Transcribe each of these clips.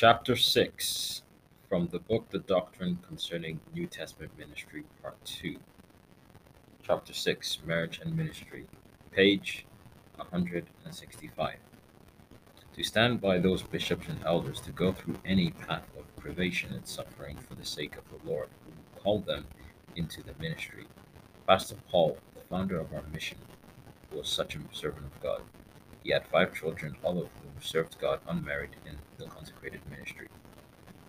Chapter 6 from the book The Doctrine Concerning New Testament Ministry, Part 2. Chapter 6 Marriage and Ministry, page 165. To stand by those bishops and elders to go through any path of privation and suffering for the sake of the Lord, who called them into the ministry. Pastor Paul, the founder of our mission, was such a servant of God. He had five children, all of whom served God unmarried in the consecrated ministry.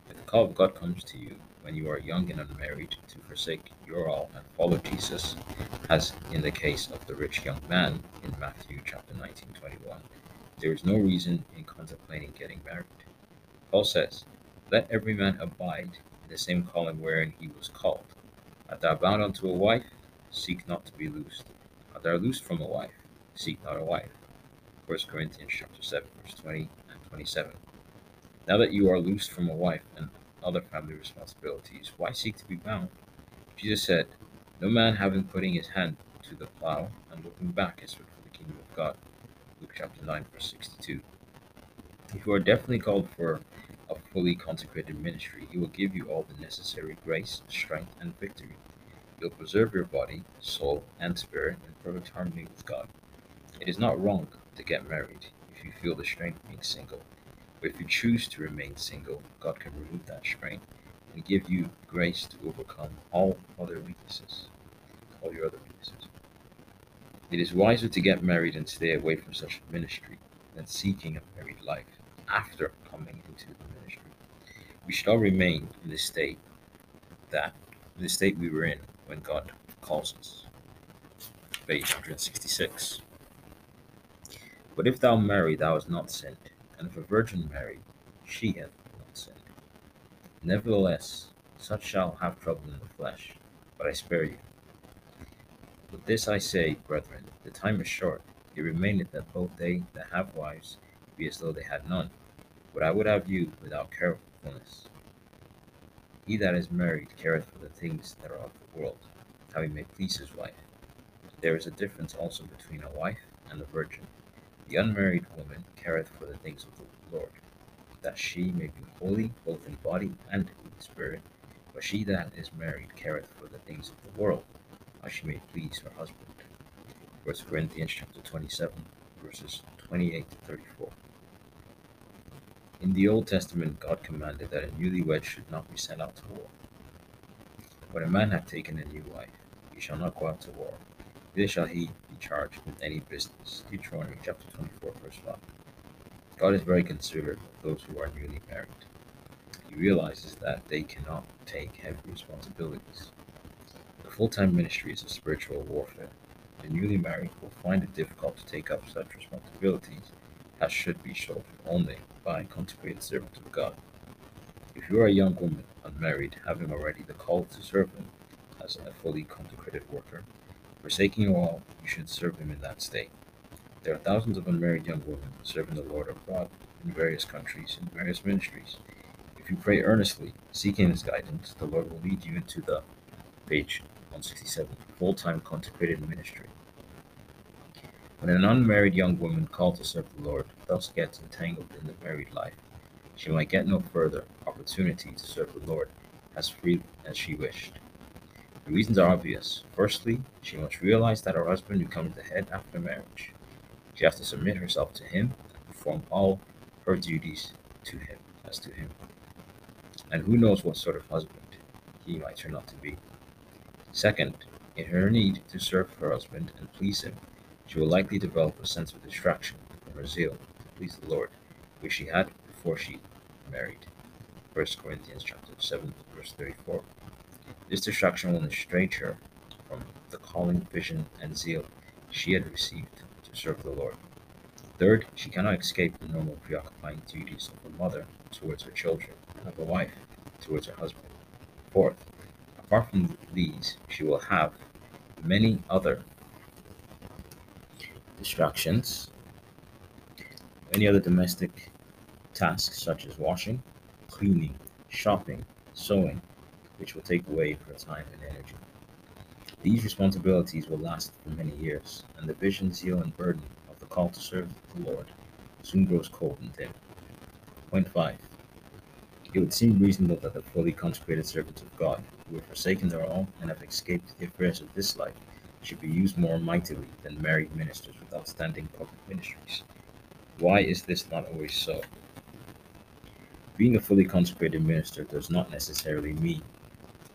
If the call of God comes to you when you are young and unmarried to forsake your all and follow Jesus, as in the case of the rich young man in Matthew chapter 19, 21, there is no reason in contemplating getting married. Paul says, Let every man abide in the same calling wherein he was called. Art thou bound unto a wife? Seek not to be loosed. Art thou loosed from a wife? Seek not a wife. 1 Corinthians chapter 7, verse 20 and 27. Now that you are loosed from a wife and other family responsibilities, why seek to be bound? Jesus said, No man having putting his hand to the plow and looking back is fit for the kingdom of God. Luke chapter 9, verse 62. If you are definitely called for a fully consecrated ministry, he will give you all the necessary grace, strength, and victory. He will preserve your body, soul, and spirit in perfect harmony with God. It is not wrong to get married if you feel the strain of being single. But if you choose to remain single, God can remove that strain and give you grace to overcome all other weaknesses, all your other weaknesses. It is wiser to get married and stay away from such ministry than seeking a married life after coming into the ministry. We shall remain in the state that the state we were in when God calls us. Page 166. But if thou marry, thou hast not sinned, and if a virgin marry, she hath not sinned. Nevertheless, such shall have trouble in the flesh, but I spare you. But this I say, brethren, the time is short. It remaineth that both they that have wives be as though they had none. But I would have you without carefulness. He that is married careth for the things that are of the world, how he may please his wife. There is a difference also between a wife and a virgin. The unmarried woman careth for the things of the Lord, that she may be holy both in body and in spirit. But she that is married careth for the things of the world, how she may please her husband. 1 Corinthians chapter 27, verses 28 to 34. In the Old Testament, God commanded that a newlywed should not be sent out to war. When a man hath taken a new wife, he shall not go out to war, neither shall he be charged with any business. Deuteronomy chapter 24, verse 5. God is very considerate of those who are newly married. He realizes that they cannot take heavy responsibilities. The full time ministry is a spiritual warfare. The newly married will find it difficult to take up such responsibilities as should be shouldered only by a consecrated servants of God. If you are a young woman, unmarried, having already the call to serve Him as a fully consecrated worker, forsaking you all, you should serve Him in that state. There are thousands of unmarried young women serving the Lord abroad in various countries in various ministries. If you pray earnestly, seeking His guidance, the Lord will lead you into the page 167 full time consecrated ministry. When an unmarried young woman called to serve the Lord thus gets entangled in the married life, she might get no further opportunity to serve the Lord as freely as she wished. The reasons are obvious. Firstly, she must realize that her husband becomes the head after marriage. She has to submit herself to him and perform all her duties to him as to him. And who knows what sort of husband he might turn out to be. Second, in her need to serve her husband and please him, she will likely develop a sense of distraction from her zeal to please the Lord, which she had before she married. 1 Corinthians chapter 7, verse 34. This distraction will estrange her from the calling, vision, and zeal she had received to serve the Lord. Third, she cannot escape the normal preoccupying duties of a mother towards her children and of a wife towards her husband. Fourth, apart from these, she will have many other distractions, many other domestic tasks such as washing, cleaning, shopping, sewing, which will take away her time and energy. These responsibilities will last for many years, and the vision, zeal, and burden of the call to serve the Lord soon grows cold and dim. Point 5. It would seem reasonable that the fully consecrated servants of God, who have forsaken their all and have escaped the affairs of this life, should be used more mightily than married ministers with outstanding public ministries. Why is this not always so? Being a fully consecrated minister does not necessarily mean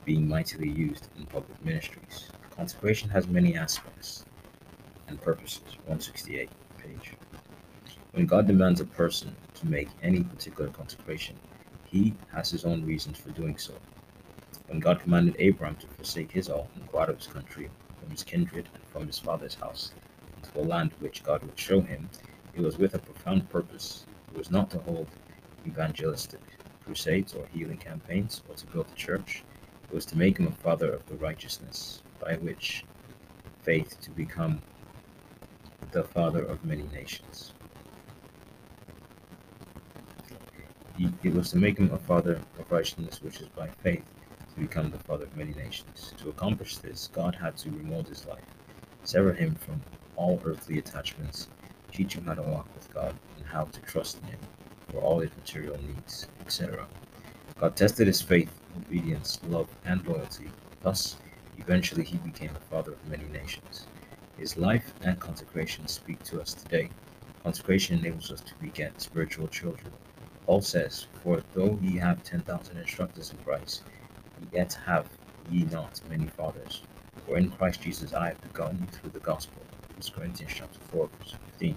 being mightily used in public ministries. Consecration has many aspects and purposes. 168 page. When God demands a person to make any particular consecration, he has his own reasons for doing so. When God commanded Abraham to forsake his all and go out of his country, from his kindred, and from his father's house, into a land which God would show him, it was with a profound purpose. It was not to hold evangelistic crusades or healing campaigns, or to build a church. Was to make him a father of the righteousness, by which faith to become the father of many nations. It was to make him a father of righteousness, which is by faith to become the father of many nations. To accomplish this, God had to remold his life, sever him from all earthly attachments, teach him how to walk with God and how to trust in him for all his material needs, etc. God tested his faith, obedience, love, and loyalty. Thus, eventually he became the father of many nations. His life and consecration speak to us today. Consecration enables us to beget spiritual children Paul says, For though ye have ten thousand instructors in Christ, yet have ye not many fathers. For in Christ Jesus I have begotten you through the gospel. 1 Corinthians chapter 4, verse 15.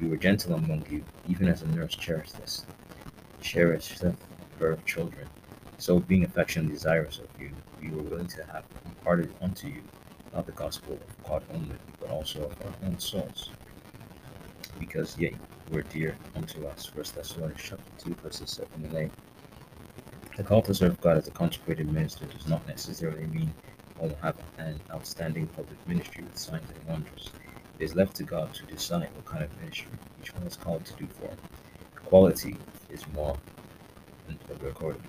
We were gentle among you, even as a nurse cherisheth, cherisheth her children. So being affectionately desirous of you, we were willing to have imparted unto you not the gospel of God only, but also of our own souls. Because yea, were dear unto us. First Thessalonians chapter 2, verses 7 and 8. The call to serve God as a consecrated minister does not necessarily mean one have an outstanding public ministry with signs and wonders. It is left to God to decide what kind of ministry each one is called to do for. Quality is more than recorded.